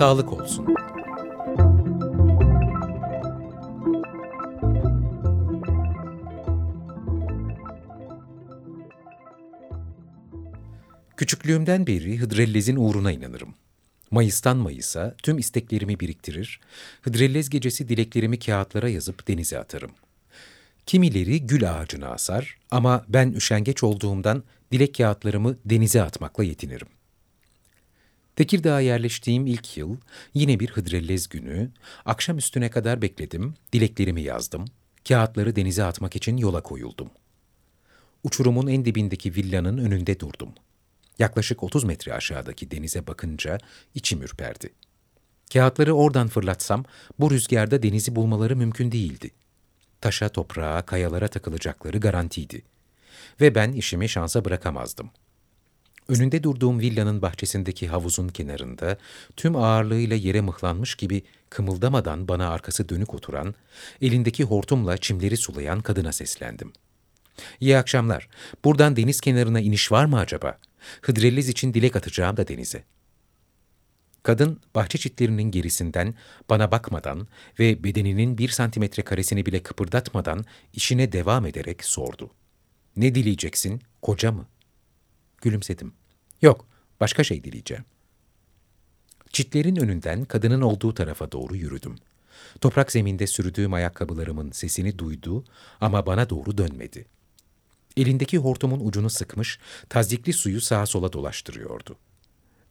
Sağlık olsun. Küçüklüğümden beri Hıdrellez'in uğruna inanırım. Mayıs'tan Mayıs'a tüm isteklerimi biriktirir, Hıdrellez gecesi dileklerimi kağıtlara yazıp denize atarım. Kimileri gül ağacına asar ama ben üşengeç olduğumdan dilek kağıtlarımı denize atmakla yetinirim. Tekirdağ'a yerleştiğim ilk yıl yine bir Hıdrellez günü, akşam üstüne kadar bekledim, dileklerimi yazdım, kağıtları denize atmak için yola koyuldum. Uçurumun en dibindeki villanın önünde durdum. Yaklaşık 30 metre aşağıdaki denize bakınca içim ürperdi. Kağıtları oradan fırlatsam bu rüzgarda denizi bulmaları mümkün değildi. Taşa, toprağa, kayalara takılacakları garantiydi. Ve ben işimi şansa bırakamazdım. Önünde durduğum villanın bahçesindeki havuzun kenarında tüm ağırlığıyla yere mıhlanmış gibi kımıldamadan bana arkası dönük oturan, elindeki hortumla çimleri sulayan kadına seslendim. İyi akşamlar. Buradan deniz kenarına iniş var mı acaba? Hıdrellez için dilek atacağım da denize. Kadın bahçe çitlerinin gerisinden bana bakmadan ve bedeninin bir santimetre karesini bile kıpırdatmadan işine devam ederek sordu. Ne dileyeceksin, koca mı? Gülümsedim. Yok, başka şey dileyeceğim. Çitlerin önünden kadının olduğu tarafa doğru yürüdüm. Toprak zeminde sürdüğüm ayakkabılarımın sesini duydu ama bana doğru dönmedi. Elindeki hortumun ucunu sıkmış, tazyikli suyu sağa sola dolaştırıyordu.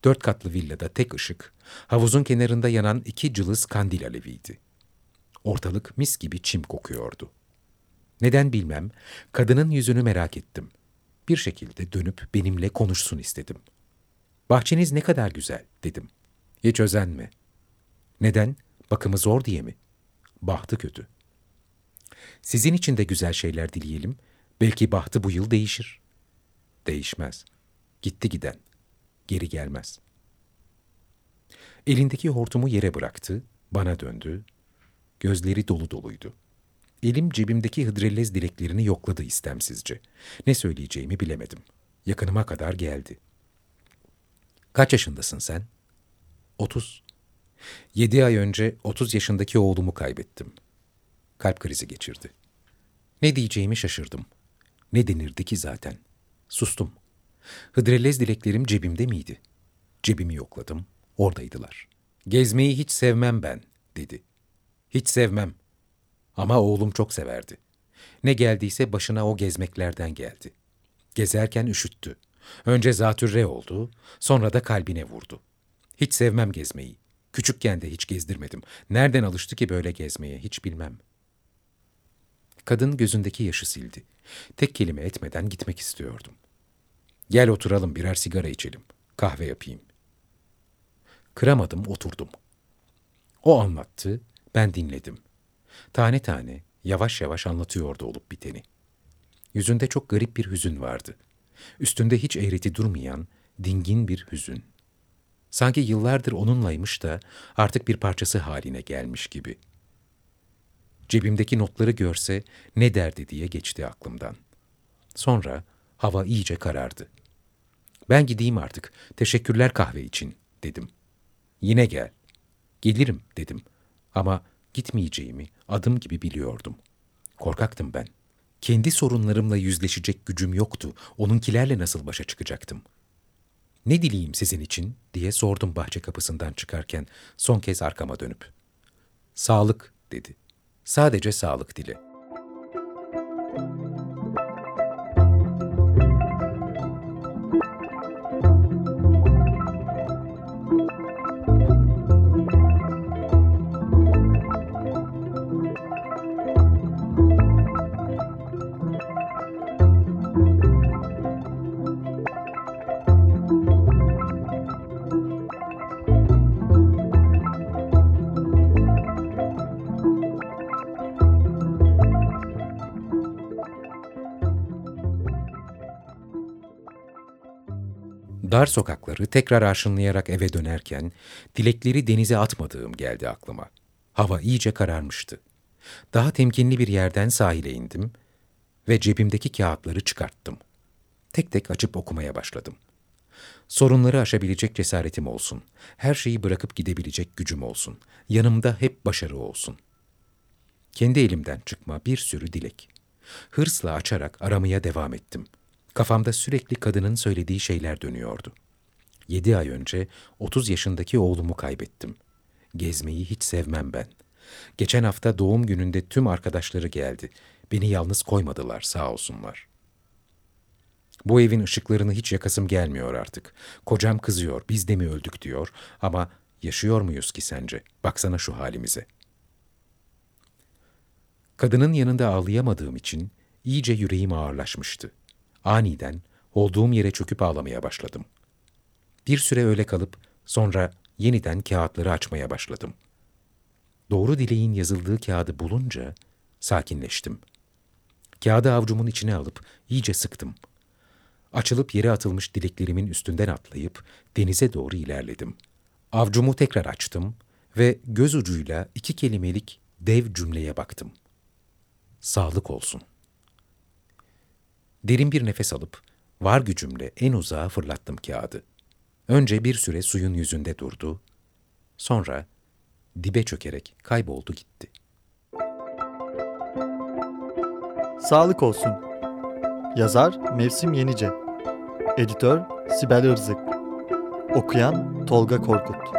Dört katlı villada tek ışık, havuzun kenarında yanan iki cılız kandil aleviydi. Ortalık mis gibi çim kokuyordu. Neden bilmem, kadının yüzünü merak ettim. Bir şekilde dönüp benimle konuşsun istedim. Bahçeniz ne kadar güzel, dedim. Hiç özenme. Neden? Bakımı zor diye mi? Bahtı kötü. Sizin için de güzel şeyler dileyelim. Belki bahtı bu yıl değişir. Değişmez. Gitti giden. Geri gelmez. Elindeki hortumu yere bıraktı, bana döndü. Gözleri dolu doluydu. Elim cebimdeki hıdrellez dileklerini yokladı istemsizce. Ne söyleyeceğimi bilemedim. Yakınıma kadar geldi. Kaç yaşındasın sen? Otuz. Yedi ay önce otuz yaşındaki oğlumu kaybettim. Kalp krizi geçirdi. Ne diyeceğimi şaşırdım. Ne denirdi ki zaten? Sustum. Hıdrellez dileklerim cebimde miydi? Cebimi yokladım. Oradaydılar. Gezmeyi hiç sevmem ben, dedi. Hiç sevmem. Ama oğlum çok severdi. Ne geldiyse başına o gezmeklerden geldi. Gezerken üşüttü. Önce zatürre oldu, sonra da kalbine vurdu. Hiç sevmem gezmeyi. Küçükken de hiç gezdirmedim. Nereden alıştı ki böyle gezmeye hiç bilmem. Kadın gözündeki yaşı sildi. Tek kelime etmeden gitmek istiyordum. Gel oturalım birer sigara içelim. Kahve yapayım. Kıramadım oturdum. O anlattı, ben dinledim. Tane tane, yavaş yavaş anlatıyordu olup biteni. Yüzünde çok garip bir hüzün vardı. Üstünde hiç eğreti durmayan, dingin bir hüzün. Sanki yıllardır onunlaymış da artık bir parçası haline gelmiş gibi. Cebimdeki notları görse ne derdi diye geçti aklımdan. Sonra hava iyice karardı. Ben gideyim artık, teşekkürler kahve için, dedim. Yine gel. Gelirim, dedim. Ama gitmeyeceğimi adım gibi biliyordum. Korkaktım ben. Kendi sorunlarımla yüzleşecek gücüm yoktu. Onunkilerle nasıl başa çıkacaktım? Ne dileyim sizin için diye sordum bahçe kapısından çıkarken son kez arkama dönüp. Sağlık dedi. Sadece sağlık dile.'' Dar sokakları tekrar arşınlayarak eve dönerken dilekleri denize atmadığım geldi aklıma. Hava iyice kararmıştı. Daha temkinli bir yerden sahile indim ve cebimdeki kağıtları çıkarttım. Tek tek açıp okumaya başladım. Sorunları aşabilecek cesaretim olsun. Her şeyi bırakıp gidebilecek gücüm olsun. Yanımda hep başarı olsun. Kendi elimden çıkma bir sürü dilek. Hırsla açarak aramaya devam ettim. Kafamda sürekli kadının söylediği şeyler dönüyordu. Yedi ay önce 30 yaşındaki oğlumu kaybettim. Gezmeyi hiç sevmem ben. Geçen hafta doğum gününde tüm arkadaşları geldi. Beni yalnız koymadılar sağ olsunlar. Bu evin ışıklarını hiç yakasım gelmiyor artık. Kocam kızıyor, biz de mi öldük diyor ama yaşıyor muyuz ki sence? Baksana şu halimize. Kadının yanında ağlayamadığım için iyice yüreğim ağırlaşmıştı. Aniden olduğum yere çöküp ağlamaya başladım. Bir süre öyle kalıp sonra yeniden kağıtları açmaya başladım. Doğru dileğin yazıldığı kağıdı bulunca sakinleştim. Kağıdı avcumun içine alıp iyice sıktım. Açılıp yere atılmış dileklerimin üstünden atlayıp denize doğru ilerledim. Avcumu tekrar açtım ve göz ucuyla iki kelimelik dev cümleye baktım. Sağlık olsun. Derin bir nefes alıp var gücümle en uzağa fırlattım kağıdı. Önce bir süre suyun yüzünde durdu, sonra dibe çökerek kayboldu gitti. Sağlık olsun. Yazar Mevsim Yenice. Editör Sibel Irzık. Okuyan Tolga Korkut.